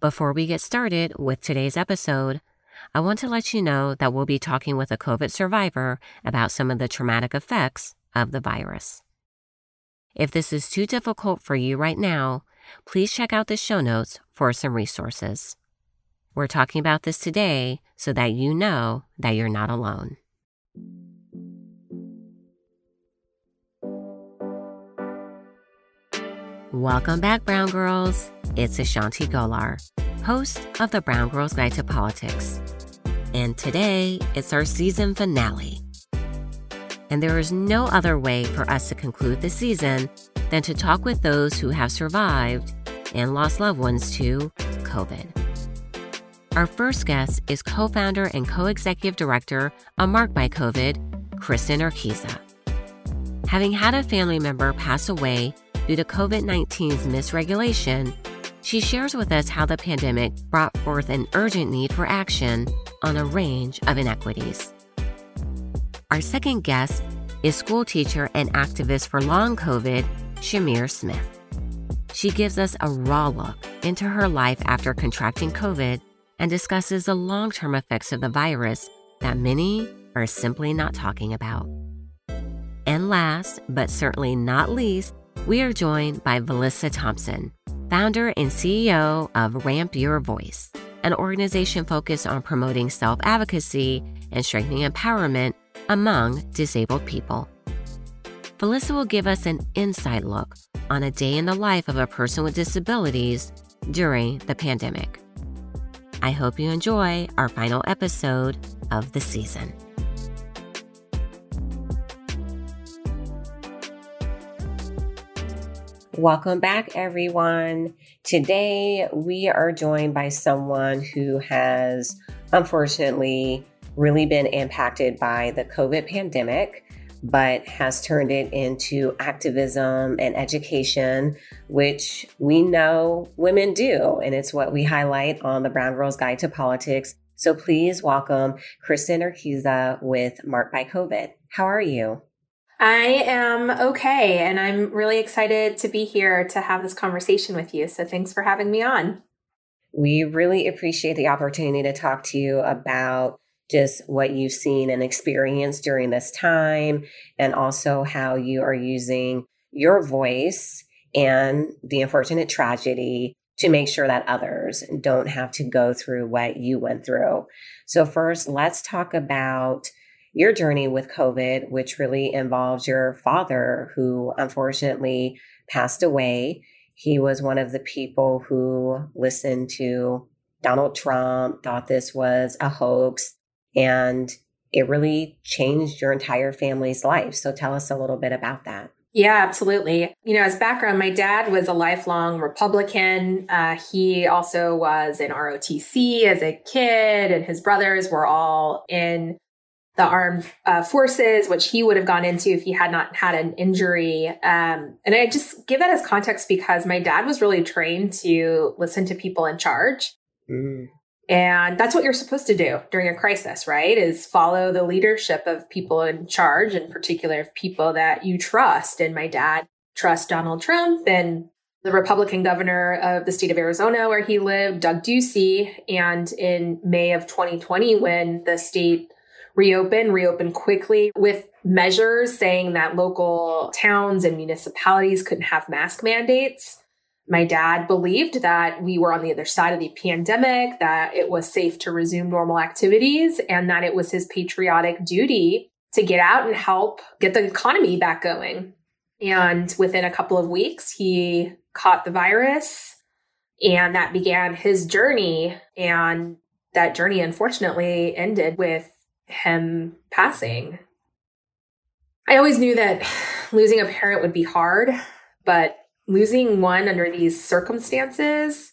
Before we get started with today's episode, I want to let you know that we'll be talking with a COVID survivor about some of the traumatic effects of the virus. If this is too difficult for you right now, please check out the show notes for some resources. We're talking about this today so that you know that you're not alone. Welcome back, Brown Girls. It's Ashanti Golar, host of the Brown Girls Guide to Politics. And today, it's our season finale. And there is no other way for us to conclude the season than to talk with those who have survived and lost loved ones to COVID. Our first guest is co founder and co executive director of Marked by COVID, Kristen Urquiza. Having had a family member pass away due to COVID 19's misregulation, she shares with us how the pandemic brought forth an urgent need for action on a range of inequities. Our second guest is school teacher and activist for long COVID, Chimére Smith. She gives us a raw look into her life after contracting COVID and discusses the long term effects of the virus that many are simply not talking about. And last, but certainly not least, we are joined by Vilissa Thompson, founder and CEO of Ramp Your Voice, an organization focused on promoting self advocacy and strengthening empowerment among disabled people. Velissa will give us an inside look on a day in the life of a person with disabilities during the pandemic. I hope you enjoy our final episode of the season. Welcome back, everyone. Today, we are joined by someone who has unfortunately really been impacted by the COVID pandemic, but has turned it into activism and education, which we know women do. And it's what we highlight on the Brown Girls Guide to Politics. So please welcome Kristen Urquiza with Marked by COVID. How are you? I am okay, and I'm really excited to be here to have this conversation with you. So thanks for having me on. We really appreciate the opportunity to talk to you about just what you've seen and experienced during this time, and also how you are using your voice and the unfortunate tragedy to make sure that others don't have to go through what you went through. So, first, let's talk about your journey with COVID, which really involves your father, who unfortunately passed away. He was one of the people who listened to Donald Trump, thought this was a hoax, and it really changed your entire family's life. So tell us a little bit about that. Yeah, absolutely. You know, as background, my dad was a lifelong Republican. Uh, he also was in ROTC as a kid, and his brothers were all in the armed uh, forces, which he would have gone into if he had not had an injury. Um, and I just give that as context because my dad was really trained to listen to people in charge. Mm. And that's what you're supposed to do during a crisis, right? Is follow the leadership of people in charge, in particular of people that you trust. And my dad trusts Donald Trump and the Republican governor of the state of Arizona, where he lived, Doug Ducey. And in May of 2020, when the state reopen, reopen quickly with measures saying that local towns and municipalities couldn't have mask mandates. My dad believed that we were on the other side of the pandemic, that it was safe to resume normal activities, and that it was his patriotic duty to get out and help get the economy back going. And within a couple of weeks, he caught the virus, and that began his journey. And that journey, unfortunately, ended with him passing. I always knew that losing a parent would be hard, but losing one under these circumstances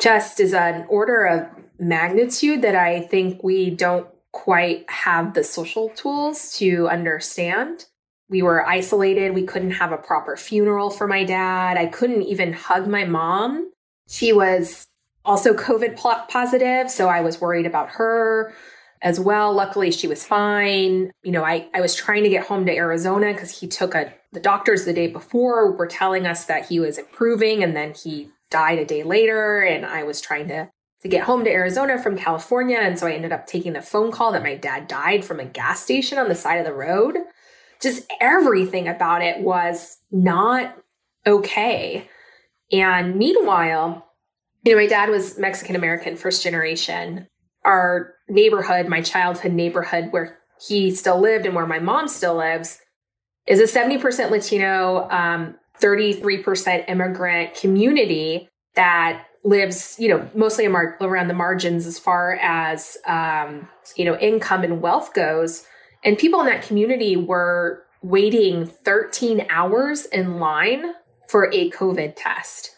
just is an order of magnitude that I think we don't quite have the social tools to understand. We were isolated. We couldn't have a proper funeral for my dad. I couldn't even hug my mom. She was also COVID positive, so I was worried about her as well. Luckily, she was fine. You know, I, I was trying to get home to Arizona because he took a, the doctors the day before were telling us that he was improving and then he died a day later and I was trying to to get home to Arizona from California and so I ended up taking the phone call that my dad died from a gas station on the side of the road. Just everything about it was not okay. And meanwhile, you know, my dad was Mexican American, first generation. Our neighborhood, my childhood neighborhood where he still lived and where my mom still lives, is a 70% Latino, um, 33% immigrant community that lives, you know, mostly around the margins as far as, um, you know, income and wealth goes. And people in that community were waiting 13 hours in line for a COVID test.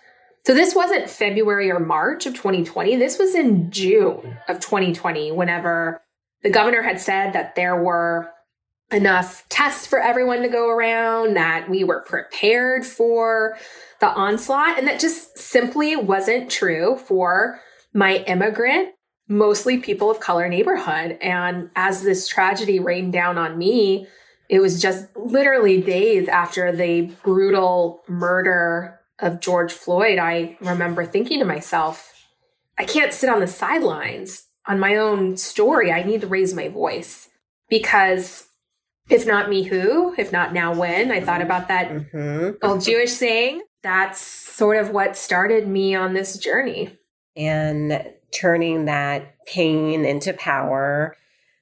So this wasn't February or March of 2020. This was in June of 2020, whenever the governor had said that there were enough tests for everyone to go around, that we were prepared for the onslaught. And that just simply wasn't true for my immigrant, mostly people of color neighborhood. And as this tragedy rained down on me, it was just literally days after the brutal murder of George Floyd. I remember thinking to myself, I can't sit on the sidelines on my own story. I need to raise my voice because if not me, who? If not now, when? I thought about that mm-hmm. old Jewish saying. That's sort of what started me on this journey. And turning that pain into power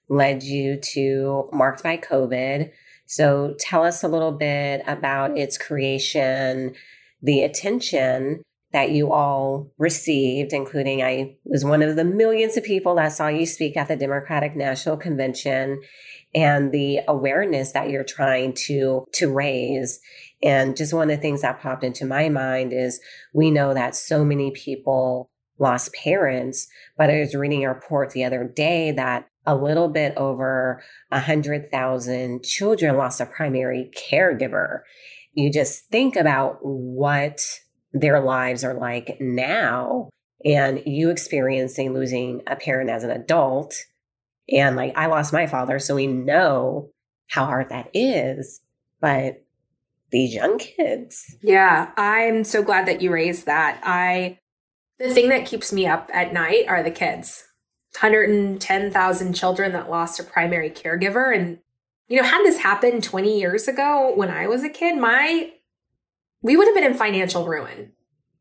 led you to Marked by COVID. So tell us a little bit about its creation, the attention that you all received, including I was one of the millions of people that saw you speak at the Democratic National Convention and the awareness that you're trying to to raise. And just one of the things that popped into my mind is we know that so many people lost parents, but I was reading a report the other day that a little bit over a hundred thousand children lost a primary caregiver. You just think about what their lives are like now and you experiencing losing a parent as an adult and like I lost my father, so we know how hard that is. But these young kids. Yeah, I'm so glad that you raised that. I the thing that keeps me up at night are the kids. 110,000 children that lost a primary caregiver and you know, had this happened 20 years ago when I was a kid, my we would have been in financial ruin.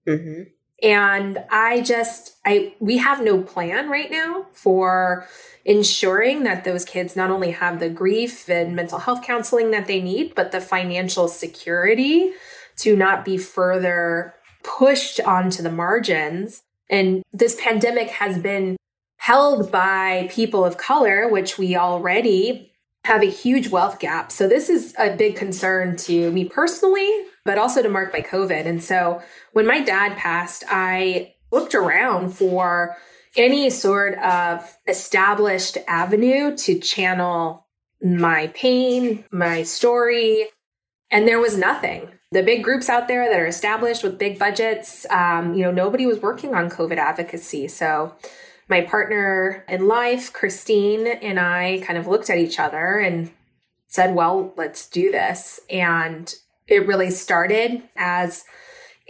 Mm-hmm. And I just, I, we have no plan right now for ensuring that those kids not only have the grief and mental health counseling that they need, but the financial security to not be further pushed onto the margins. And this pandemic has been held by people of color, which we already have a huge wealth gap. So this is a big concern to me personally, but also to Marked by COVID. And so when my dad passed, I looked around for any sort of established avenue to channel my pain, my story, and there was nothing. The big groups out there that are established with big budgets, um, you know, nobody was working on COVID advocacy. So my partner in life, Christine, and I kind of looked at each other and said, well, let's do this. And it really started as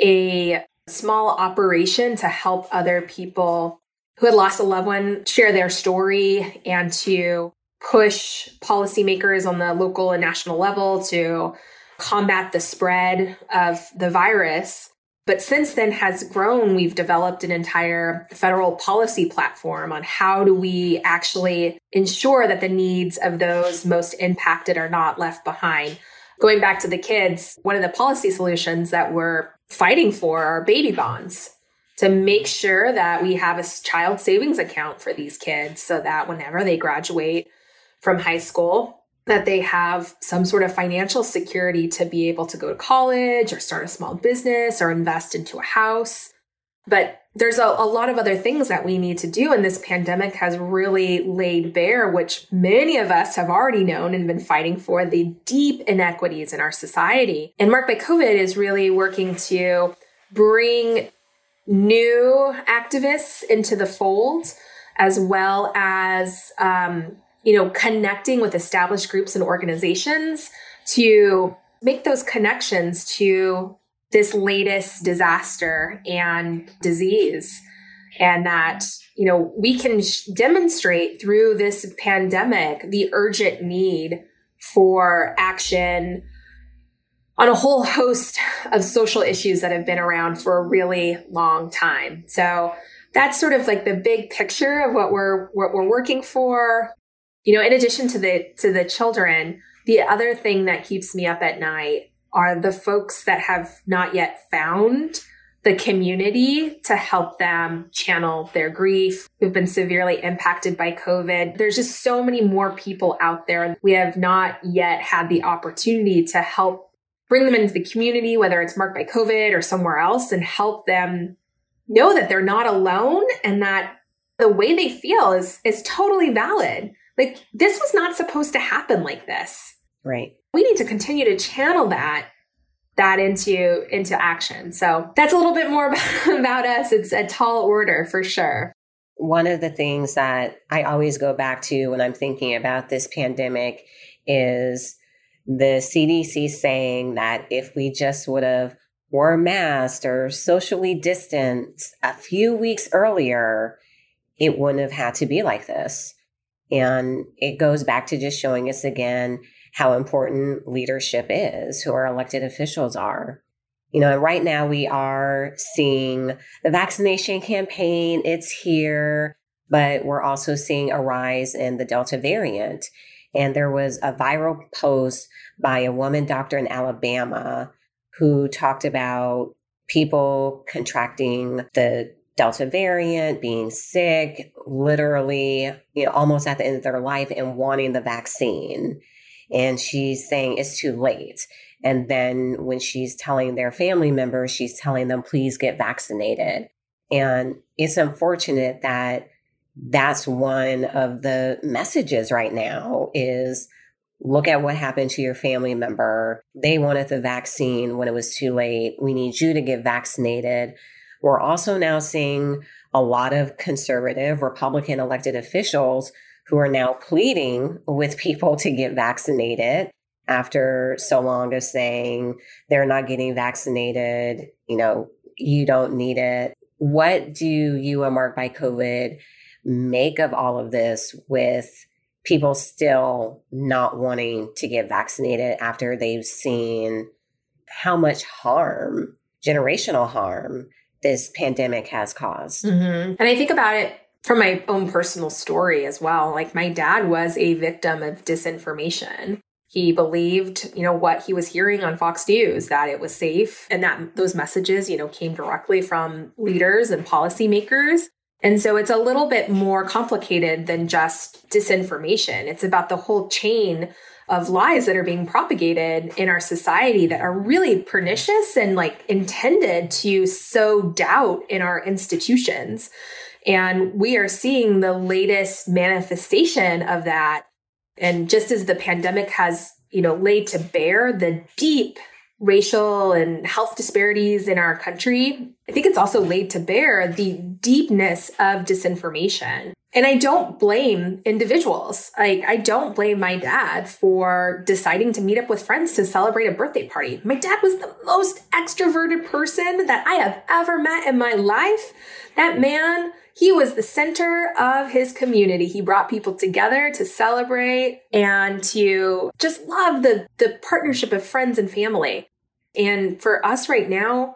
a small operation to help other people who had lost a loved one share their story and to push policymakers on the local and national level to combat the spread of the virus. But since then has grown, we've developed an entire federal policy platform on how do we actually ensure that the needs of those most impacted are not left behind. Going back to the kids, one of the policy solutions that we're fighting for are baby bonds to make sure that we have a child savings account for these kids so that whenever they graduate from high school that they have some sort of financial security to be able to go to college or start a small business or invest into a house but there's a, a, lot of other things that we need to do. And this pandemic has really laid bare, which many of us have already known and been fighting for the deep inequities in our society. And Marked by COVID is really working to bring new activists into the fold, as well as, um, you know, connecting with established groups and organizations to make those connections to this latest disaster and disease. And that, you know, we can sh- demonstrate through this pandemic the urgent need for action on a whole host of social issues that have been around for a really long time. So that's sort of like the big picture of what we're what we're working for. You know, in addition to the to the children, the other thing that keeps me up at night are the folks that have not yet found the community to help them channel their grief who've been severely impacted by COVID. There's just so many more people out there. We have not yet had the opportunity to help bring them into the community, whether it's marked by COVID or somewhere else, and help them know that they're not alone and that the way they feel is is totally valid. Like this was not supposed to happen like this. Right. We need to continue to channel that that into into action. So that's a little bit more about, about us. It's a tall order for sure. One of the things that I always go back to when I'm thinking about this pandemic is the CDC saying that if we just would have wore masks or socially distanced a few weeks earlier, it wouldn't have had to be like this. And it goes back to just showing us again how important leadership is, who our elected officials are. You know, right now we are seeing the vaccination campaign, it's here, but we're also seeing a rise in the Delta variant. And there was a viral post by a woman doctor in Alabama who talked about people contracting the Delta variant, being sick, literally, you know, almost at the end of their life and wanting the vaccine and she's saying it's too late. And then when she's telling their family members, she's telling them, please get vaccinated. And it's unfortunate that that's one of the messages right now is look at what happened to your family member. They wanted the vaccine when it was too late. We need you to get vaccinated. We're also now seeing a lot of conservative Republican elected officials who are now pleading with people to get vaccinated after so long of saying they're not getting vaccinated, you know, you don't need it. What do you and Marked by COVID make of all of this with people still not wanting to get vaccinated after they've seen how much harm, generational harm, this pandemic has caused? Mm-hmm. And I think about it from my own personal story as well. Like my dad was a victim of disinformation. He believed, you know, what he was hearing on Fox News that it was safe and that those messages, you know, came directly from leaders and policymakers. And so it's a little bit more complicated than just disinformation. It's about the whole chain of lies that are being propagated in our society that are really pernicious and like intended to sow doubt in our institutions. And we are seeing the latest manifestation of that. And just as the pandemic has, you know, laid to bear the deep racial and health disparities in our country, I think it's also laid to bear the deepness of disinformation. And I don't blame individuals. Like, I don't blame my dad for deciding to meet up with friends to celebrate a birthday party. My dad was the most extroverted person that I have ever met in my life. That man he was the center of his community. He brought people together to celebrate and to just love the, the partnership of friends and family. And for us right now,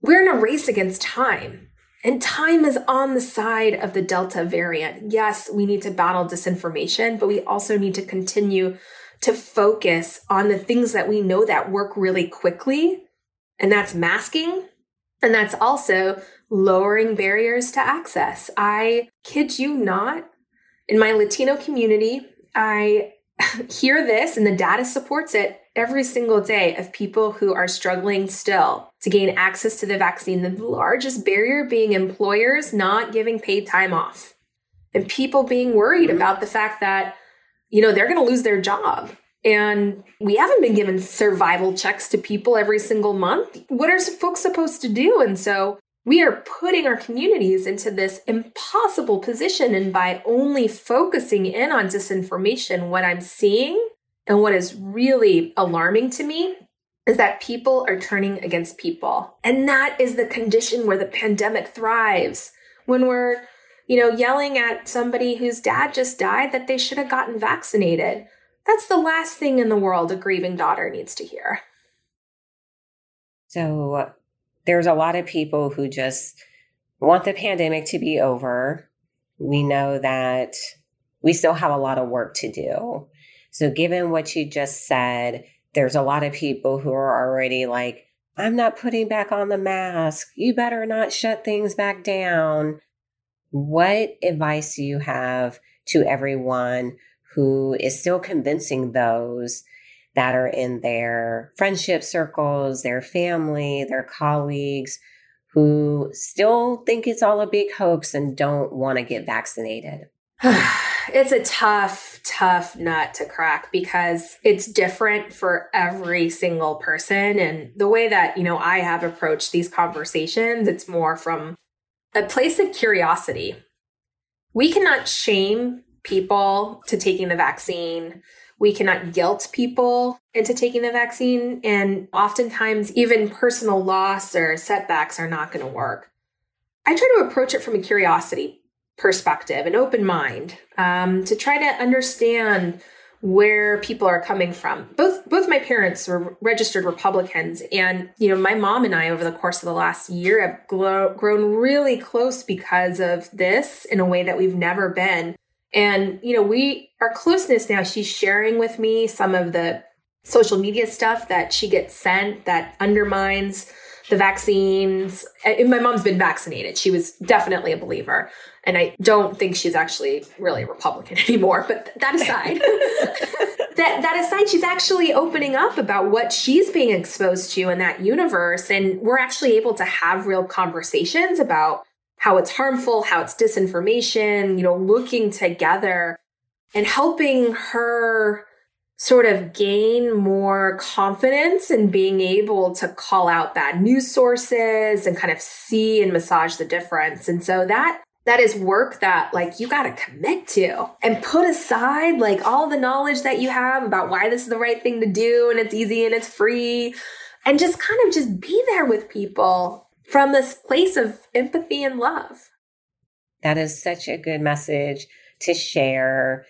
we're in a race against time. And time is on the side of the Delta variant. Yes, we need to battle disinformation, but we also need to continue to focus on the things that we know that work really quickly. And that's masking. And that's also lowering barriers to access. I kid you not, in my Latino community, I hear this and the data supports it every single day of people who are struggling still to gain access to the vaccine. The largest barrier being employers not giving paid time off and people being worried mm-hmm. about the fact that, you know, they're going to lose their job. And we haven't been given survival checks to people every single month. What are folks supposed to do? And so we are putting our communities into this impossible position. And by only focusing in on disinformation, what I'm seeing and what is really alarming to me is that people are turning against people. And that is the condition where the pandemic thrives. When we're, you know, yelling at somebody whose dad just died that they should have gotten vaccinated. That's the last thing in the world a grieving daughter needs to hear. So there's a lot of people who just want the pandemic to be over. We know that we still have a lot of work to do. So, given what you just said, there's a lot of people who are already like, I'm not putting back on the mask. You better not shut things back down. What advice do you have to everyone who is still convincing those that are in their friendship circles, their family, their colleagues who still think it's all a big hoax and don't want to get vaccinated? it's a tough, tough nut to crack because it's different for every single person. And the way that, you know, I have approached these conversations, it's more from a place of curiosity. We cannot shame people to taking the vaccine. We cannot guilt people into taking the vaccine. And oftentimes, even personal loss or setbacks are not going to work. I try to approach it from a curiosity perspective, an open mind, um, to try to understand where people are coming from. Both both my parents were registered Republicans, and you know my mom and I over the course of the last year have glo- grown really close because of this in a way that we've never been. And you know we our closeness now. She's sharing with me some of the social media stuff that she gets sent that undermines the vaccines. And my mom's been vaccinated. She was definitely a believer. And I don't think she's actually really a Republican anymore. But that aside, that, that aside, she's actually opening up about what she's being exposed to in that universe. And we're actually able to have real conversations about how it's harmful, how it's disinformation, you know, looking together and helping her sort of gain more confidence in being able to call out bad news sources and kind of see and massage the difference. And so that that is work that like you got to commit to and put aside like all the knowledge that you have about why this is the right thing to do and it's easy and it's free and just kind of just be there with people from this place of empathy and love. That is such a good message to share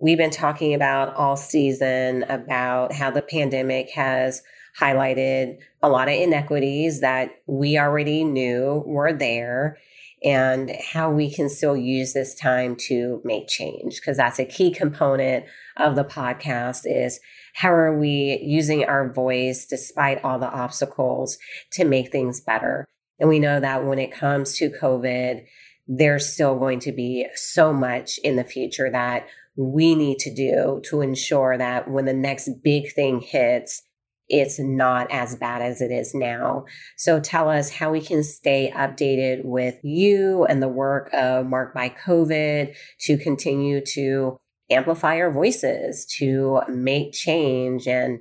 We've been talking about all season about how the pandemic has highlighted a lot of inequities that we already knew were there and how we can still use this time to make change because that's a key component of the podcast is how are we using our voice despite all the obstacles to make things better? And we know that when it comes to covid there's still going to be so much in the future that we need to do to ensure that when the next big thing hits, it's not as bad as it is now. So tell us how we can stay updated with you and the work of Marked by COVID to continue to amplify our voices, to make change and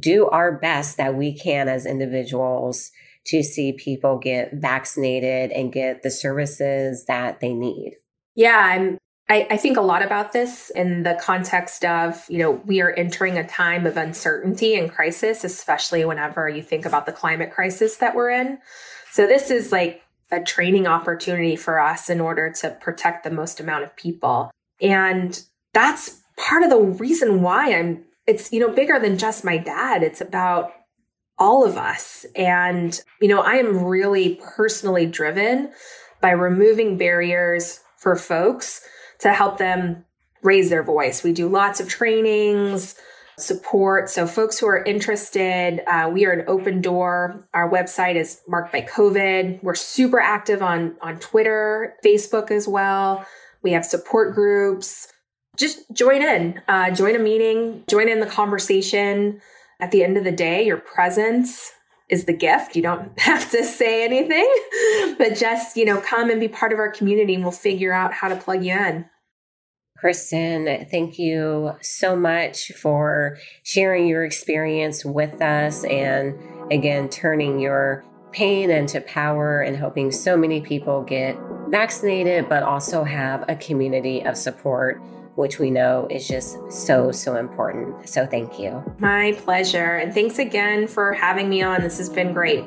do our best that we can as individuals to see people get vaccinated and get the services that they need. Yeah, I'm I, I, think a lot about this in the context of, you know, we are entering a time of uncertainty and crisis, especially whenever you think about the climate crisis that we're in. So this is like a training opportunity for us in order to protect the most amount of people. And that's part of the reason why I'm it's, you know, bigger than just my dad. It's about all of us. And, you know, I am really personally driven by removing barriers for folks to help them raise their voice. We do lots of trainings, support. So, folks who are interested, uh, we are an open door. Our website is marked by COVID. We're super active on, on Twitter, Facebook as well. We have support groups. Just join in, uh, join a meeting, join in the conversation. At the end of the day, your presence is the gift. You don't have to say anything, but just, you know, come and be part of our community and we'll figure out how to plug you in. Kristen, thank you so much for sharing your experience with us and again, turning your pain into power and helping so many people get vaccinated, but also have a community of support which we know is just so, so important. So thank you. My pleasure. And thanks again for having me on. This has been great.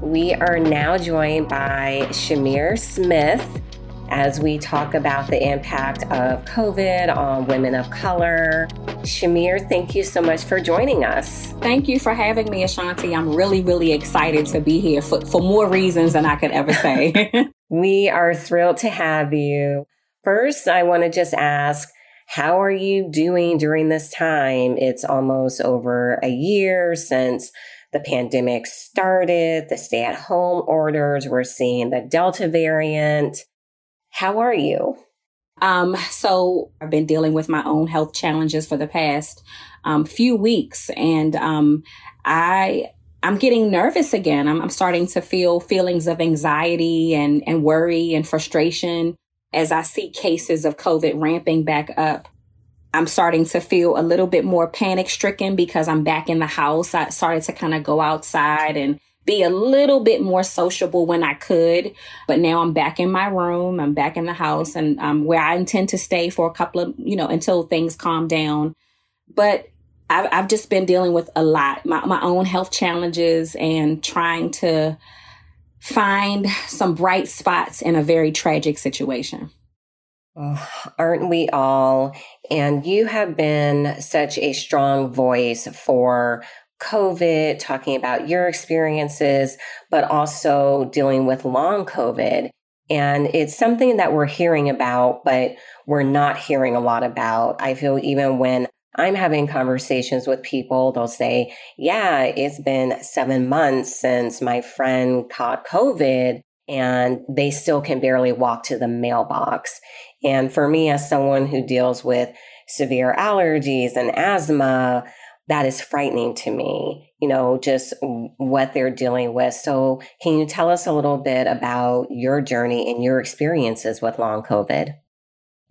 We are now joined by Chimére Smith as we talk about the impact of COVID on women of color. Chimére, thank you so much for joining us. Thank you for having me, Ashanti. I'm really, really excited to be here for, for more reasons than I could ever say. we are thrilled to have you. First, I want to just ask, how are you doing during this time? It's almost over a year since the pandemic started, the stay at home orders, we're seeing the Delta variant. How are you? Um, so I've been dealing with my own health challenges for the past um, few weeks, and um, I I'm getting nervous again. I'm, I'm starting to feel feelings of anxiety and and worry and frustration as I see cases of COVID ramping back up. I'm starting to feel a little bit more panic stricken because I'm back in the house. I started to kind of go outside and be a little bit more sociable when I could. But now I'm back in my room. I'm back in the house and um, where I intend to stay for a couple of, you know, until things calm down. But I've, I've just been dealing with a lot, my, my own health challenges and trying to find some bright spots in a very tragic situation. Aren't we all? And you have been such a strong voice for COVID, talking about your experiences, but also dealing with long COVID. And it's something that we're hearing about, but we're not hearing a lot about. I feel even when I'm having conversations with people, they'll say, Yeah, it's been seven months since my friend caught COVID, and they still can barely walk to the mailbox. And for me, as someone who deals with severe allergies and asthma, that is frightening to me, you know, just what they're dealing with. So, can you tell us a little bit about your journey and your experiences with long COVID?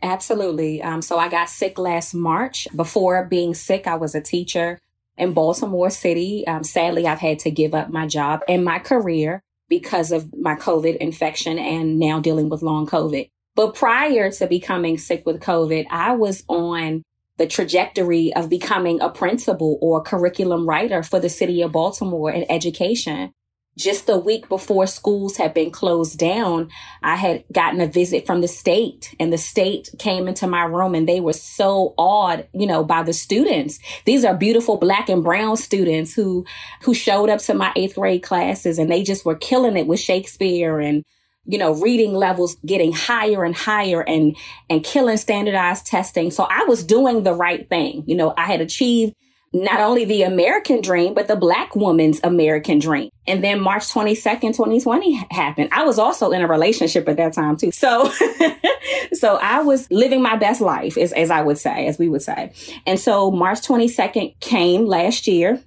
Absolutely. Um, so, I got sick last March. Before being sick, I was a teacher in Baltimore City. Um, sadly, I've had to give up my job and my career because of my COVID infection and now dealing with long COVID. But prior to becoming sick with COVID, I was on the trajectory of becoming a principal or curriculum writer for the city of Baltimore in education. Just a week before schools had been closed down, I had gotten a visit from the state and the state came into my room and they were so awed, you know, by the students. These are beautiful black and brown students who, who showed up to my eighth grade classes and they just were killing it with Shakespeare and you know, reading levels getting higher and higher and, and killing standardized testing. So I was doing the right thing. You know, I had achieved not only the American dream, but the black woman's American dream. And then March 22nd, 2020 happened. I was also in a relationship at that time too. So, so I was living my best life as, as I would say, as we would say. And so March 22nd came last year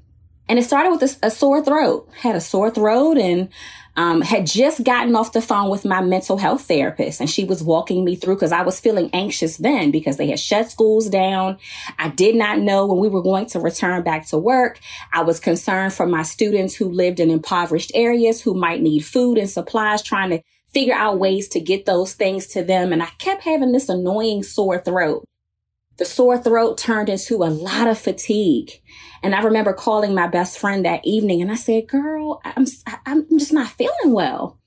and it started with a, a sore throat, had a sore throat and um, had just gotten off the phone with my mental health therapist and she was walking me through because I was feeling anxious then because they had shut schools down. I did not know when we were going to return back to work. I was concerned for my students who lived in impoverished areas who might need food and supplies, trying to figure out ways to get those things to them. And I kept having this annoying sore throat the sore throat turned into a lot of fatigue. And I remember calling my best friend that evening and I said, girl, I'm, I'm just not feeling well.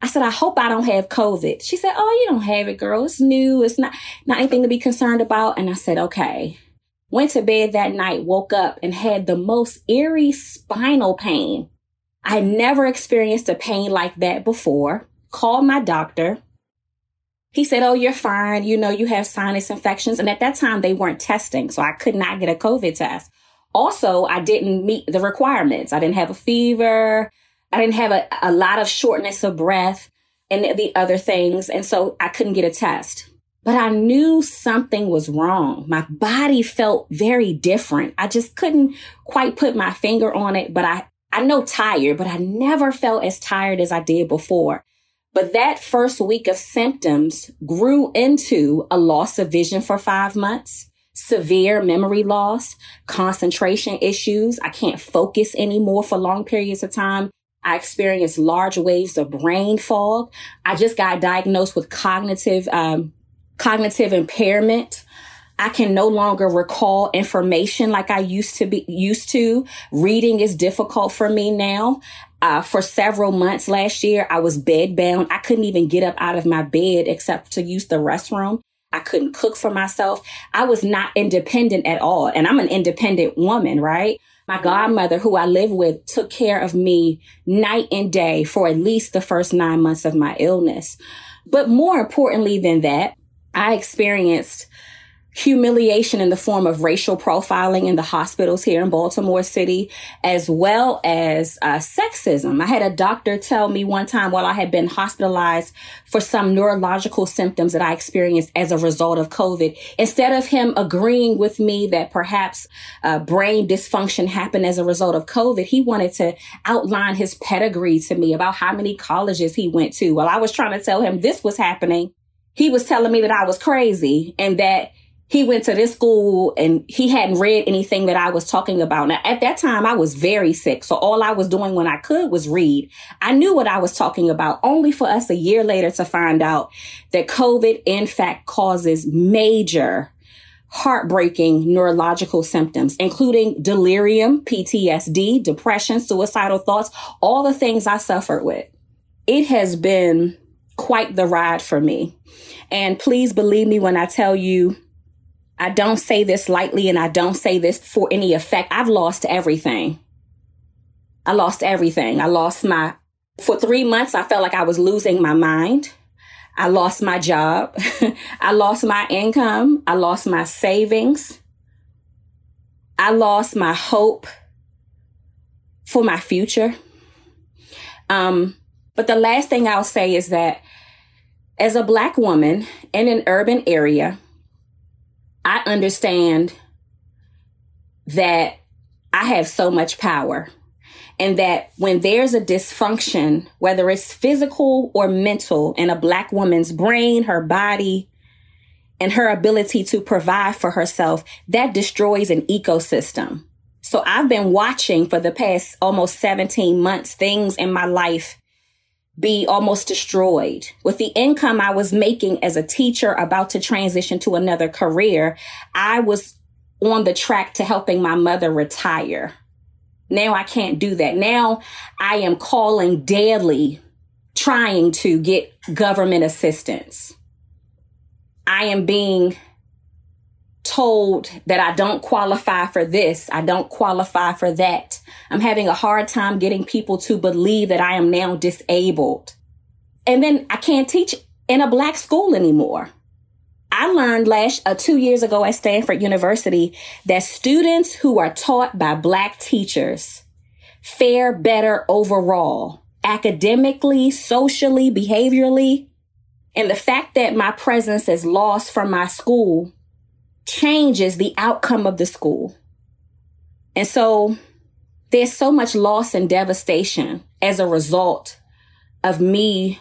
I said, I hope I don't have COVID. She said, Oh, you don't have it, girl. It's new. It's not, not anything to be concerned about. And I said, okay. Went to bed that night, woke up and had the most eerie spinal pain. I never experienced a pain like that before. Called my doctor. He said, Oh, you're fine. You know, you have sinus infections. And at that time, they weren't testing. So I could not get a COVID test. Also, I didn't meet the requirements. I didn't have a fever. I didn't have a, a lot of shortness of breath and the other things. And so I couldn't get a test. But I knew something was wrong. My body felt very different. I just couldn't quite put my finger on it, but I, I know tired, but I never felt as tired as I did before. But that first week of symptoms grew into a loss of vision for five months, severe memory loss, concentration issues. I can't focus anymore for long periods of time. I experienced large waves of brain fog. I just got diagnosed with cognitive, um, cognitive impairment. I can no longer recall information like I used to be used to. Reading is difficult for me now. Uh, for several months last year, I was bedbound. I couldn't even get up out of my bed except to use the restroom. I couldn't cook for myself. I was not independent at all. And I'm an independent woman, right? My godmother, who I live with, took care of me night and day for at least the first nine months of my illness. But more importantly than that, I experienced humiliation in the form of racial profiling in the hospitals here in Baltimore City, as well as uh, sexism. I had a doctor tell me one time while I had been hospitalized for some neurological symptoms that I experienced as a result of COVID, instead of him agreeing with me that perhaps uh, brain dysfunction happened as a result of COVID, he wanted to outline his pedigree to me about how many colleges he went to. While I was trying to tell him this was happening, he was telling me that I was crazy and that he went to this school and he hadn't read anything that I was talking about. Now, at that time, I was very sick. So all I was doing when I could was read. I knew what I was talking about, only for us a year later to find out that COVID, in fact, causes major heartbreaking neurological symptoms, including delirium, PTSD, depression, suicidal thoughts, all the things I suffered with. It has been quite the ride for me. And please believe me when I tell you I don't say this lightly and I don't say this for any effect. I've lost everything. I lost everything. I lost my, for three months, I felt like I was losing my mind. I lost my job. I lost my income. I lost my savings. I lost my hope for my future. Um, but the last thing I'll say is that as a black woman in an urban area, I understand that I have so much power and that when there's a dysfunction, whether it's physical or mental in a black woman's brain, her body, and her ability to provide for herself, that destroys an ecosystem. So I've been watching for the past almost 17 months things in my life be almost destroyed. With the income I was making as a teacher about to transition to another career, I was on the track to helping my mother retire. Now I can't do that. Now I am calling daily trying to get government assistance. I am being told that I don't qualify for this, I don't qualify for that. I'm having a hard time getting people to believe that I am now disabled. And then I can't teach in a black school anymore. I learned last uh, two years ago at Stanford University that students who are taught by black teachers fare better overall, academically, socially, behaviorally. And the fact that my presence is lost from my school changes the outcome of the school. And so there's so much loss and devastation as a result of me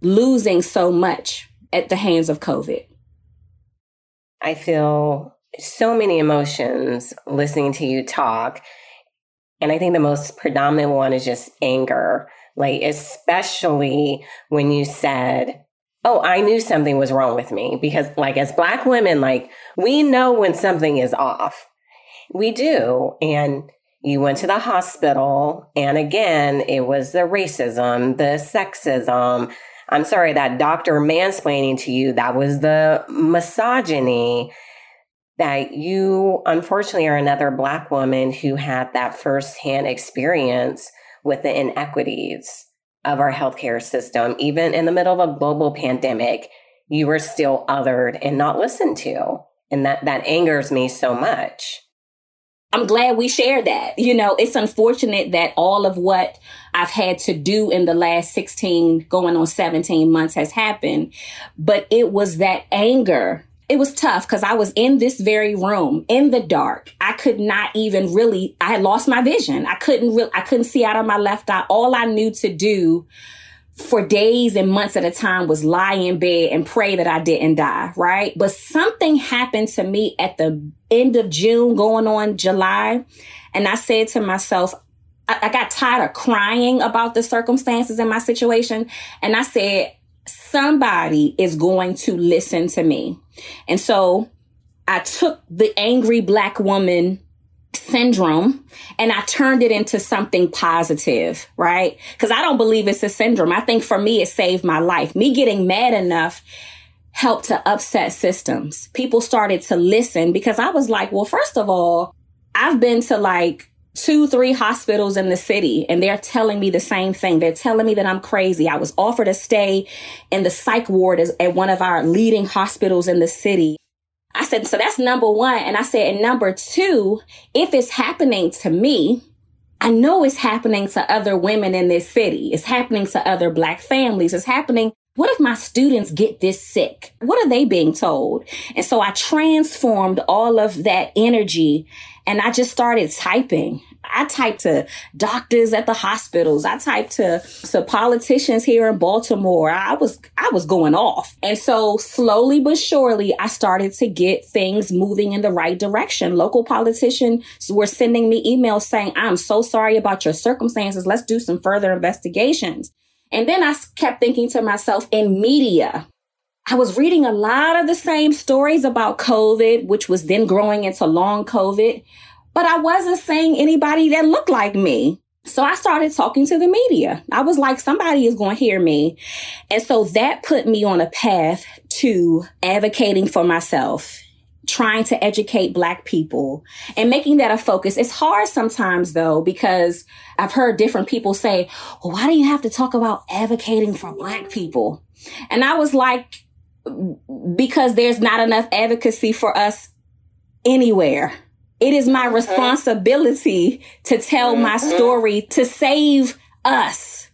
losing so much at the hands of COVID. I feel so many emotions listening to you talk. And I think the most predominant one is just anger, like, especially when you said, oh, I knew something was wrong with me because, like, as Black women, like, we know when something is off. We do. And you went to the hospital, and again, it was the racism, the sexism. I'm sorry, that doctor mansplaining to you, that was the misogyny. That you, unfortunately, are another Black woman who had that firsthand experience with the inequities of our healthcare system, even in the middle of a global pandemic, you were still othered and not listened to. And that, that angers me so much. I'm glad we share that. You know, it's unfortunate that all of what I've had to do in the last 16, going on 17 months has happened. But it was that anger it was tough because I was in this very room in the dark. I could not even really, I had lost my vision. I couldn't really, I couldn't see out of my left eye. All I knew to do for days and months at a time was lie in bed and pray that I didn't die, right? But something happened to me at the end of June going on July. And I said to myself, I, I got tired of crying about the circumstances in my situation. And I said, somebody is going to listen to me. And so I took the angry black woman syndrome and I turned it into something positive, right? Because I don't believe it's a syndrome. I think for me, it saved my life. Me getting mad enough helped to upset systems. People started to listen because I was like, well, first of all, I've been to like two, three hospitals in the city and they're telling me the same thing. They're telling me that I'm crazy. I was offered a stay in the psych ward at one of our leading hospitals in the city. I said, so that's number one. And I said, and number two, if it's happening to me, I know it's happening to other women in this city. It's happening to other black families. It's happening. What if my students get this sick? What are they being told? And so I transformed all of that energy and I just started typing. I typed to doctors at the hospitals. I typed to, to politicians here in Baltimore. I was, I was going off. And so slowly but surely, I started to get things moving in the right direction. Local politicians were sending me emails saying, I'm so sorry about your circumstances. Let's do some further investigations. And then I kept thinking to myself in media, I was reading a lot of the same stories about COVID, which was then growing into long COVID but I wasn't seeing anybody that looked like me. So I started talking to the media. I was like, somebody is going to hear me. And so that put me on a path to advocating for myself, trying to educate black people and making that a focus. It's hard sometimes though, because I've heard different people say, well, why do you have to talk about advocating for black people? And I was like, because there's not enough advocacy for us anywhere. It is my responsibility to tell my mm-hmm. story to save us.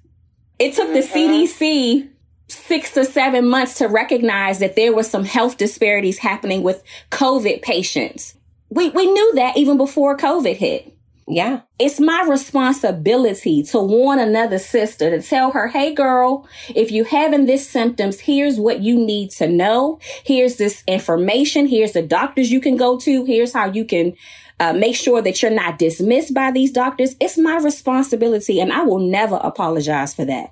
It took the CDC mm-hmm. six to seven months to recognize that there were some health disparities happening with COVID patients. We, we knew that even before COVID hit. Yeah. It's my responsibility to warn another sister to tell her, Hey girl, if you having this symptoms, here's what you need to know. Here's this information. Here's the doctors you can go to. Here's how you can uh, make sure that you're not dismissed by these doctors. It's my responsibility and I will never apologize for that.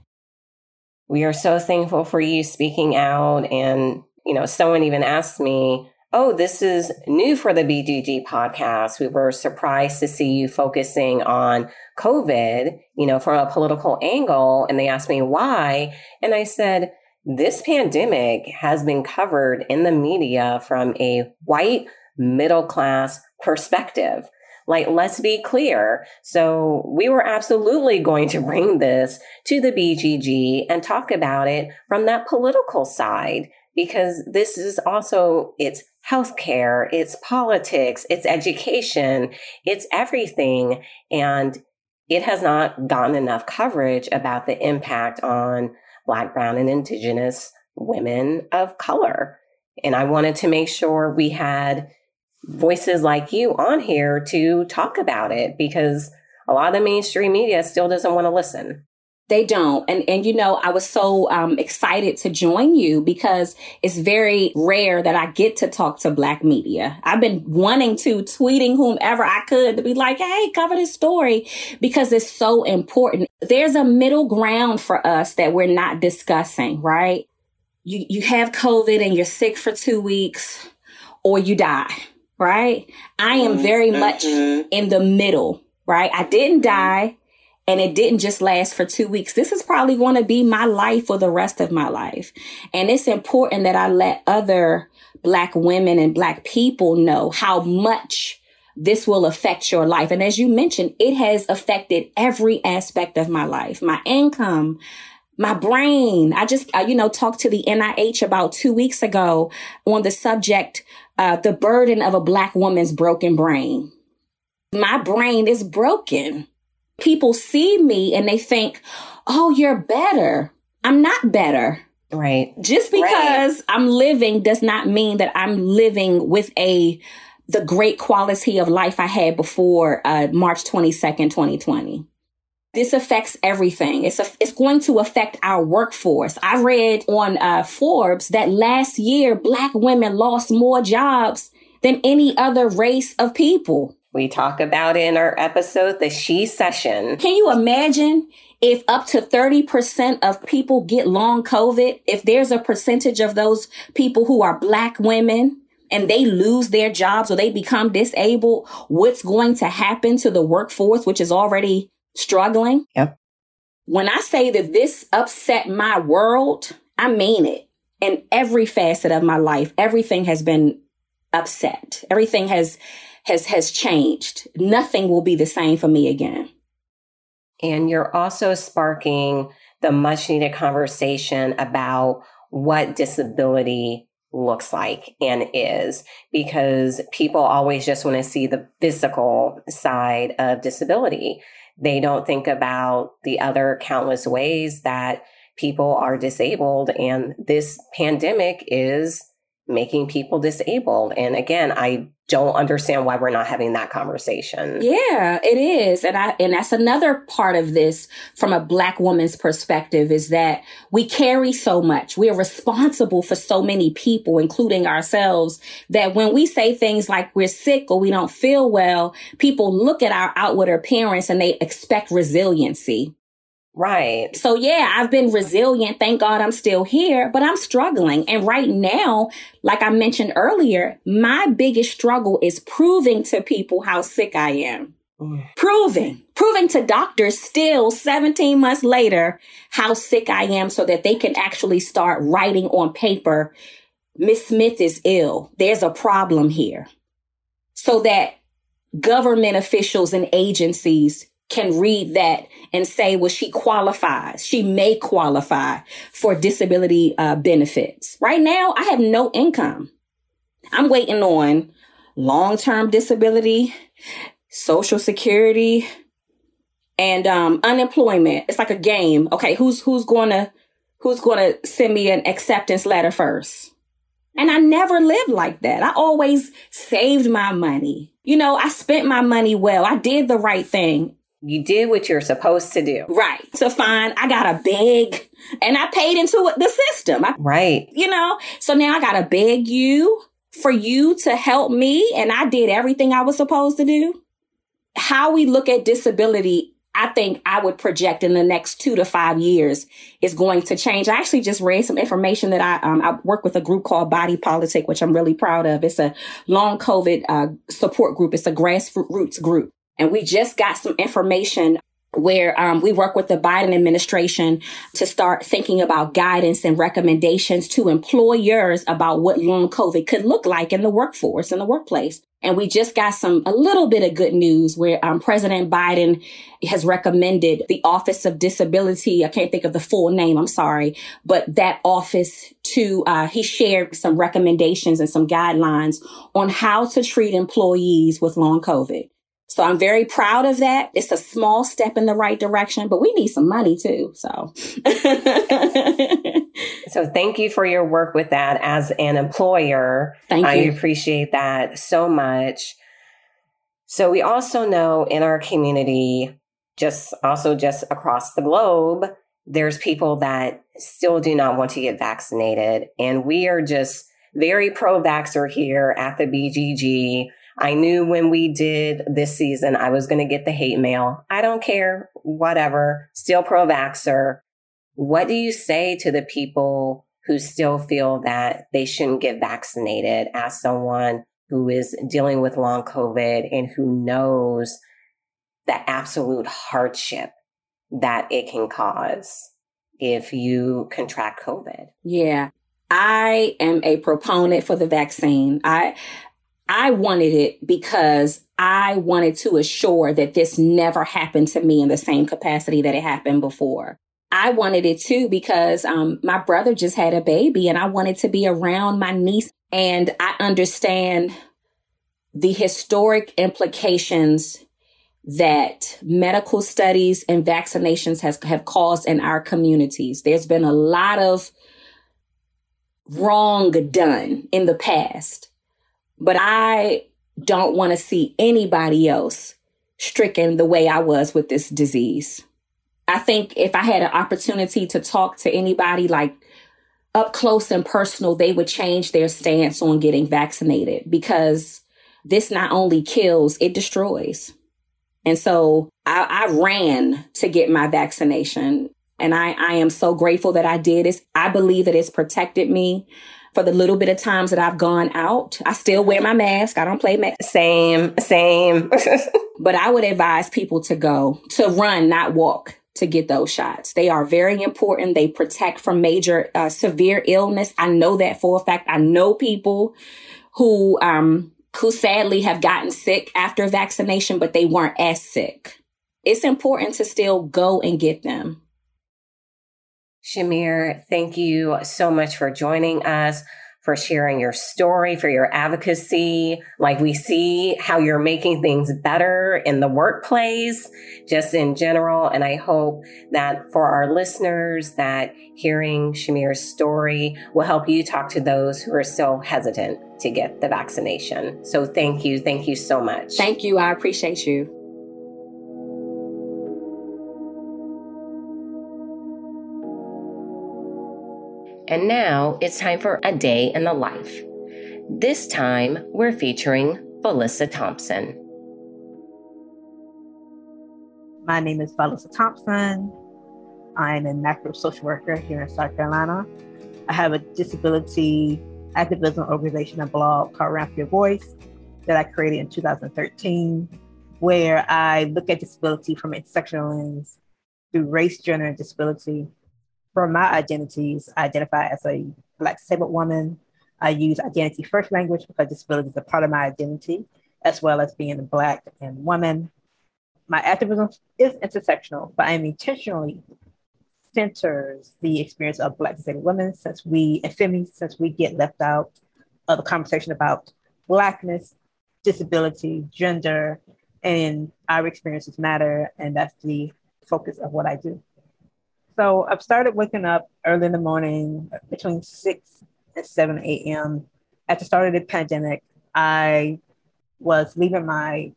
We are so thankful for you speaking out. And, you know, someone even asked me, Oh, this is new for the BGG podcast. We were surprised to see you focusing on COVID, you know, from a political angle. And they asked me why. And I said, this pandemic has been covered in the media from a white middle class perspective. Like, let's be clear. So we were absolutely going to bring this to the BGG and talk about it from that political side because this is also, it's healthcare, it's politics, it's education, it's everything. And it has not gotten enough coverage about the impact on Black, Brown, and Indigenous women of color. And I wanted to make sure we had voices like you on here to talk about it because a lot of the mainstream media still doesn't want to listen. They don't. And, and you know, I was so um, excited to join you because it's very rare that I get to talk to black media. I've been wanting to, tweeting whomever I could to be like, hey, cover this story because it's so important. There's a middle ground for us that we're not discussing, right? You, you have COVID and you're sick for two weeks or you die, right? I am very mm-hmm. much in the middle, right? I didn't die and it didn't just last for two weeks. This is probably going to be my life for the rest of my life. And it's important that I let other black women and black people know how much this will affect your life. And as you mentioned, it has affected every aspect of my life, my income, my brain. I just, you know, talked to the NIH about two weeks ago on the subject, uh, the burden of a black woman's broken brain. My brain is broken people see me and they think, oh, you're better. I'm not better. Right. Just because right. I'm living does not mean that I'm living with a the great quality of life I had before uh, March 22nd, 2020. This affects everything. It's a, it's going to affect our workforce. I read on uh, Forbes that last year black women lost more jobs than any other race of people. We talk about in our episode, the She Session. Can you imagine if up to 30% of people get long COVID? If there's a percentage of those people who are black women and they lose their jobs or they become disabled, what's going to happen to the workforce, which is already struggling? Yep. When I say that this upset my world, I mean it. In every facet of my life, everything has been upset. Everything has has has changed. Nothing will be the same for me again. And you're also sparking the much needed conversation about what disability looks like and is because people always just want to see the physical side of disability. They don't think about the other countless ways that people are disabled and this pandemic is making people disabled. And again, I don't understand why we're not having that conversation. Yeah, it is. And I and that's another part of this from a black woman's perspective is that we carry so much. We are responsible for so many people including ourselves that when we say things like we're sick or we don't feel well, people look at our outward appearance and they expect resiliency. Right. So yeah, I've been resilient. Thank God I'm still here, but I'm struggling. And right now, like I mentioned earlier, my biggest struggle is proving to people how sick I am. Mm. Proving, proving to doctors still 17 months later how sick I am so that they can actually start writing on paper, Miss Smith is ill. There's a problem here. So that government officials and agencies can read that and say, well, she qualifies. She may qualify for disability uh, benefits. Right now, I have no income. I'm waiting on long-term disability, social security, and um, unemployment. It's like a game. Okay, who's who's to who's to send me an acceptance letter first? And I never lived like that. I always saved my money. You know, I spent my money well. I did the right thing you did what you're supposed to do. Right. So fine, I got a beg and I paid into the system. I, right. You know, so now I got to beg you for you to help me and I did everything I was supposed to do. How we look at disability, I think I would project in the next two to five years is going to change. I actually just read some information that I, um, I work with a group called Body Politic, which I'm really proud of. It's a long COVID uh, support group. It's a grassroots group. And we just got some information where um, we work with the Biden administration to start thinking about guidance and recommendations to employers about what long COVID could look like in the workforce, in the workplace. And we just got some, a little bit of good news where um, President Biden has recommended the Office of Disability. I can't think of the full name. I'm sorry, but that office to, uh, he shared some recommendations and some guidelines on how to treat employees with long COVID. So I'm very proud of that. It's a small step in the right direction, but we need some money too. So. so thank you for your work with that as an employer. Thank you. I appreciate that so much. So we also know in our community, just also just across the globe, there's people that still do not want to get vaccinated. And we are just very pro vaxxer here at the BGG. I knew when we did this season, I was going to get the hate mail. I don't care, whatever, still pro vaxxer. What do you say to the people who still feel that they shouldn't get vaccinated as someone who is dealing with long COVID and who knows the absolute hardship that it can cause if you contract COVID? Yeah. I am a proponent for the vaccine. I I wanted it because I wanted to assure that this never happened to me in the same capacity that it happened before. I wanted it too because um, my brother just had a baby and I wanted to be around my niece. And I understand the historic implications that medical studies and vaccinations has have caused in our communities. There's been a lot of wrong done in the past. But I don't want to see anybody else stricken the way I was with this disease. I think if I had an opportunity to talk to anybody like up close and personal, they would change their stance on getting vaccinated because this not only kills, it destroys. And so I, I ran to get my vaccination. And I, I am so grateful that I did. It's, I believe that it's protected me for the little bit of times that I've gone out. I still wear my mask. I don't play mask. Same, same. but I would advise people to go, to run, not walk to get those shots. They are very important. They protect from major uh, severe illness. I know that for a fact. I know people who um who sadly have gotten sick after vaccination, but they weren't as sick. It's important to still go and get them. Chimére, thank you so much for joining us for sharing your story, for your advocacy. Like we see how you're making things better in the workplace, just in general. And I hope that for our listeners that hearing Chimére's story will help you talk to those who are so hesitant to get the vaccination. So thank you. Thank you so much. Thank you. I appreciate you. And now it's time for a day in the life. This time we're featuring Vilissa Thompson. My name is Vilissa Thompson. I'm a macro social worker here in South Carolina. I have a disability activism organization and blog called Ramp Your Voice that I created in 2013, where I look at disability from a intersectional lens through race, gender, and disability for my identities, I identify as a Black disabled woman. I use identity first language because disability is a part of my identity, as well as being a Black and woman. My activism is intersectional, but I am intentionally centers the experience of Black disabled women since we, and feminists, since we get left out of the conversation about Blackness, disability, gender, and our experiences matter. And that's the focus of what I do. So I've started waking up early in the morning between 6 and 7 a.m. At the start of the pandemic, I was leaving my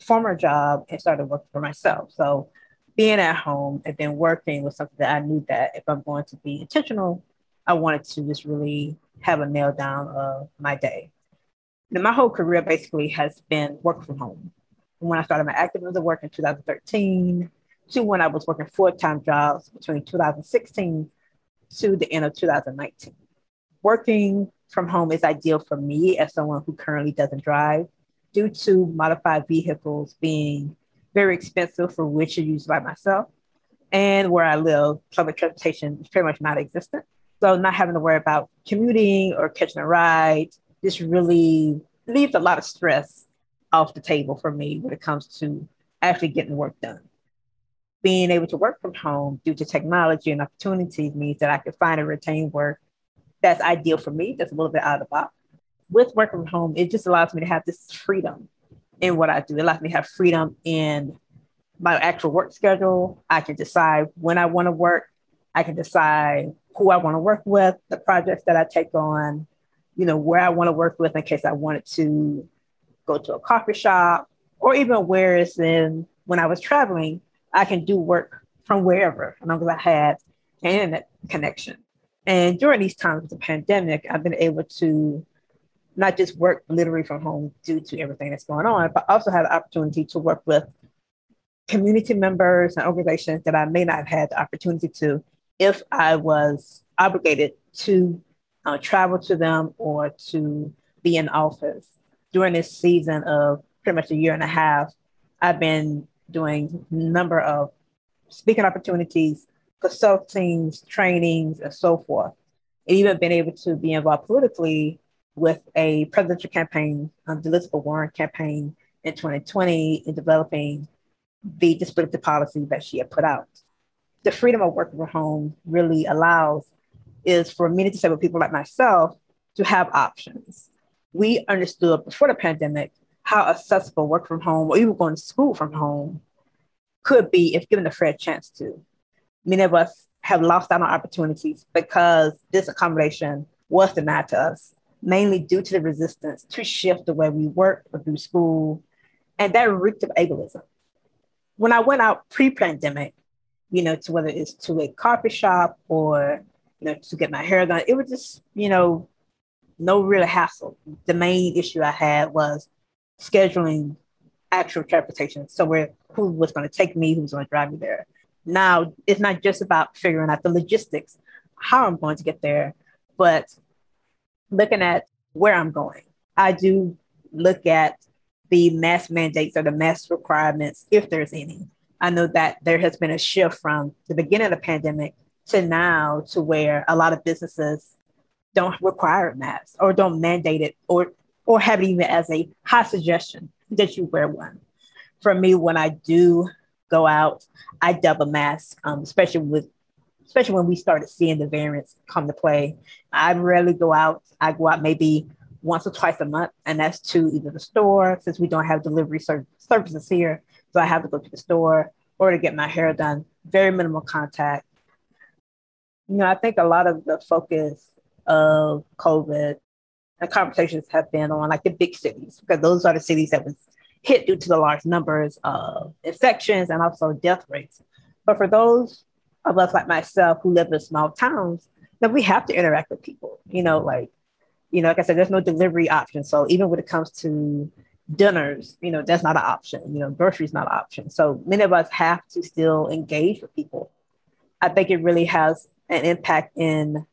former job and started working for myself. So being at home and then working was something that I knew that if I'm going to be intentional, I wanted to just really have a nail down of my day. And my whole career basically has been work from home. When I started my activism work in 2013, to when I was working full time jobs between 2016 to the end of 2019. Working from home is ideal for me as someone who currently doesn't drive due to modified vehicles being very expensive for which are used by myself. And where I live, public transportation is pretty much not existent. So not having to worry about commuting or catching a ride just really leaves a lot of stress off the table for me when it comes to actually getting work done being able to work from home due to technology and opportunities means that I can find and retain work that's ideal for me, that's a little bit out of the box. With work from home, it just allows me to have this freedom in what I do. It allows me to have freedom in my actual work schedule. I can decide when I want to work. I can decide who I want to work with, the projects that I take on, you know, where I want to work with in case I wanted to go to a coffee shop or even where it's in when I was traveling, I can do work from wherever, as long as I an internet connection. And during these times of the pandemic, I've been able to not just work literally from home due to everything that's going on, but also have the opportunity to work with community members and organizations that I may not have had the opportunity to if I was obligated to uh, travel to them or to be in office. During this season of pretty much a year and a half, I've been doing number of speaking opportunities, consultings, trainings, and so forth. And even been able to be involved politically with a presidential campaign, um, the Elizabeth Warren campaign in 2020 in developing the disability policy that she had put out. The freedom of working from home really allows is for many disabled people like myself to have options. We understood before the pandemic how accessible work from home or even going to school from home could be if given a fair chance to. Many of us have lost out on opportunities because this accommodation was denied to us, mainly due to the resistance to shift the way we work or do school, and that reeked of ableism. When I went out pre pandemic, you know, to whether it's to a coffee shop or, you know, to get my hair done. It was just, you know, no real hassle. The main issue I had was scheduling actual transportation. So where who was going to take me, who's going to drive me there. Now it's not just about figuring out the logistics, how I'm going to get there, but looking at where I'm going. I do look at the mask mandates or the mask requirements, if there's any. I know that there has been a shift from the beginning of the pandemic to now to where a lot of businesses don't require masks or don't mandate it or or have it even as a high suggestion that you wear one. For me, when I do go out, I double mask, um, especially with especially when we started seeing the variants come to play. I rarely go out. I go out maybe once or twice a month, and that's to either the store since we don't have delivery ser- services here. So I have to go to the store or to get my hair done. Very minimal contact. You know, I think a lot of the focus of COVID and conversations have been on like the big cities because those are the cities that was hit due to the large numbers of infections and also death rates. But for those of us like myself who live in small towns, that we have to interact with people. You know, like, you know, like I said, there's no delivery option. So even when it comes to dinners, you know, that's not an option. You know, groceries not an option. So many of us have to still engage with people. I think it really has an impact in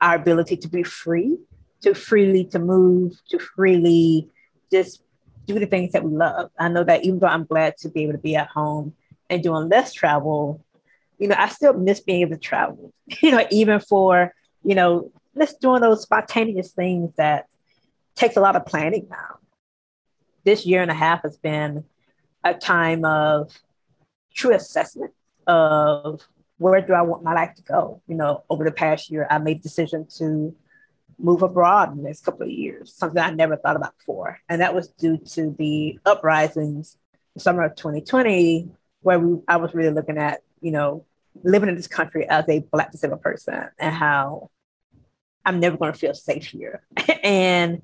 our ability to be free, to freely to move, to freely just do the things that we love. I know that even though I'm glad to be able to be at home and doing less travel, you know, I still miss being able to travel, you know, even for, you know, just doing those spontaneous things that takes a lot of planning now. This year and a half has been a time of true assessment of where do I want my life to go? You know, over the past year, I made the decision to move abroad in the next couple of years, something I never thought about before. And that was due to the uprisings the summer of 2020, where we, I was really looking at, you know, living in this country as a Black disabled person and how I'm never going to feel safe here. and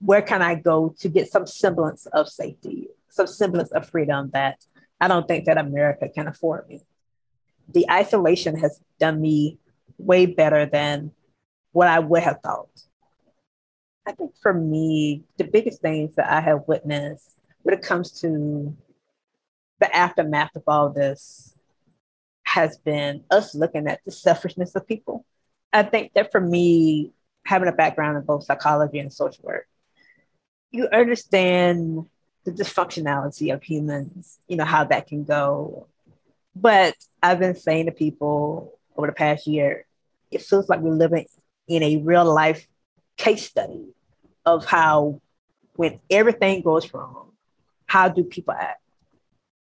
where can I go to get some semblance of safety, some semblance of freedom that I don't think that America can afford me. The isolation has done me way better than what I would have thought. I think for me, the biggest things that I have witnessed when it comes to the aftermath of all this has been us looking at the selfishness of people. I think that for me, having a background in both psychology and social work, you understand the dysfunctionality of humans, you know, how that can go. But I've been saying to people over the past year, it feels like we're living in a real life case study of how when everything goes wrong, how do people act?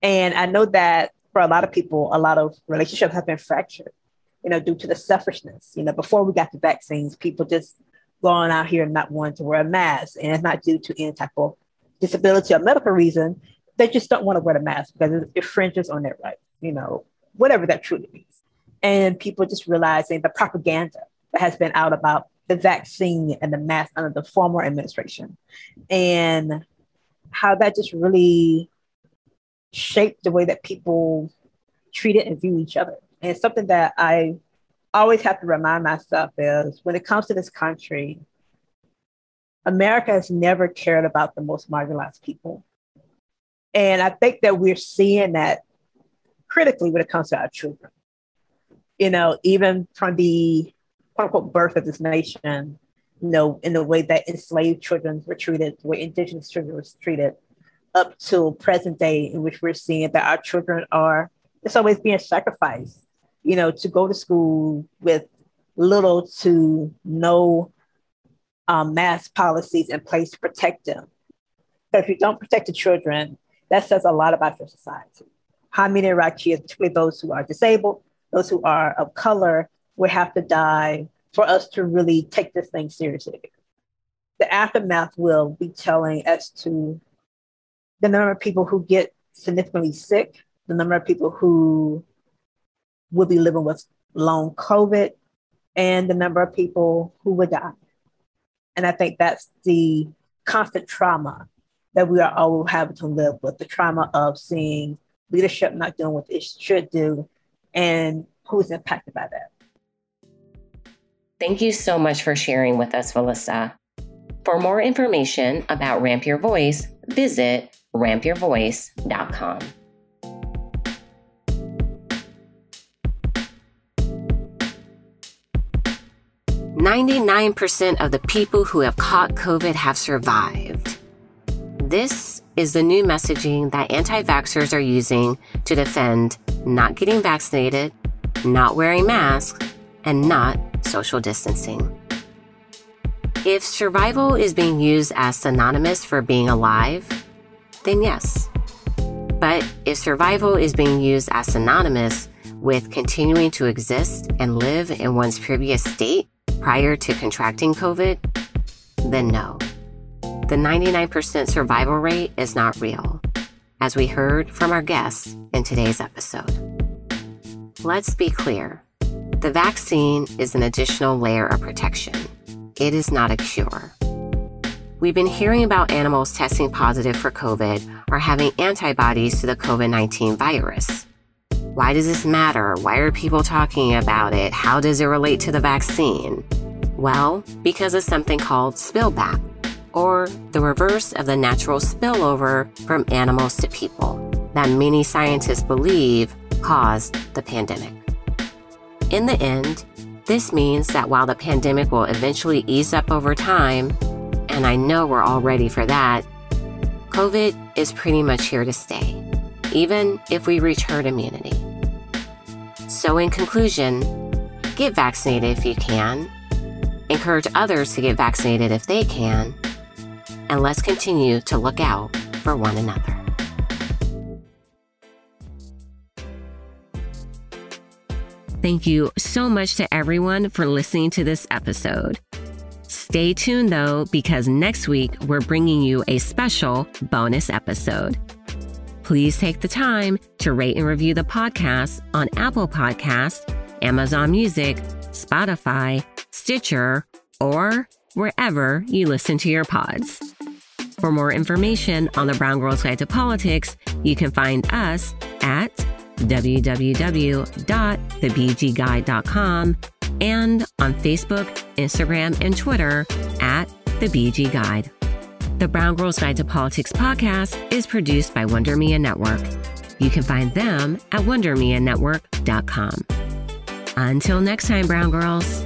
And I know that for a lot of people, a lot of relationships have been fractured, you know, due to the selfishness. You know, before we got the vaccines, people just going out here and not wanting to wear a mask. And it's not due to any type of disability or medical reason. They just don't want to wear the mask because it infringes on their right, you know, whatever that truly means. And people just realizing the propaganda has been out about the vaccine and the mask under the former administration and how that just really shaped the way that people treated and view each other. And something that I always have to remind myself is when it comes to this country, America has never cared about the most marginalized people. And I think that we're seeing that critically when it comes to our children. You know, even from the quote unquote birth of this nation, you know, in the way that enslaved children were treated, the way indigenous children were treated, up to present day in which we're seeing that our children are it's always being sacrificed, you know, to go to school with little to no um, mass policies in place to protect them. But if you don't protect the children, that says a lot about your society. How many Iraqis, particularly those who are disabled, those who are of color, would have to die for us to really take this thing seriously. The aftermath will be telling as to the number of people who get significantly sick, the number of people who will be living with long COVID, and the number of people who would die. And I think that's the constant trauma that we are all having to live with the trauma of seeing leadership not doing what it should do and who's impacted by that. Thank you so much for sharing with us, Vilissa. For more information about Ramp Your Voice, visit rampyourvoice.com. 99% of the people who have caught COVID have survived. This is the new messaging that anti vaxxers are using to defend not getting vaccinated, not wearing masks, and not social distancing. If survival is being used as synonymous for being alive, then yes. But if survival is being used as synonymous with continuing to exist and live in one's previous state, prior to contracting COVID, then no. The 99% survival rate is not real, as we heard from our guests in today's episode. Let's be clear the vaccine is an additional layer of protection, it is not a cure. We've been hearing about animals testing positive for COVID or having antibodies to the COVID 19 virus. Why does this matter? Why are people talking about it? How does it relate to the vaccine? Well, because of something called spillback, or the reverse of the natural spillover from animals to people that many scientists believe caused the pandemic. In the end, this means that while the pandemic will eventually ease up over time, and I know we're all ready for that, COVID is pretty much here to stay, even if we reach herd immunity. So, in conclusion, get vaccinated if you can, encourage others to get vaccinated if they can, and let's continue to look out for one another. Thank you so much to everyone for listening to this episode. Stay tuned though, because next week we're bringing you a special bonus episode please take the time to rate and review the podcast on Apple Podcast, Amazon Music, Spotify, Stitcher, or wherever you listen to your pods. For more information on the Brown Girls Guide to Politics, you can find us at www.thebgguide.com and on Facebook, Instagram, and Twitter at The BG Guide. The Brown Girls Guide to Politics podcast is produced by Wonder Media Network. You can find them at wondermedianetwork.com. Until next time, Brown Girls.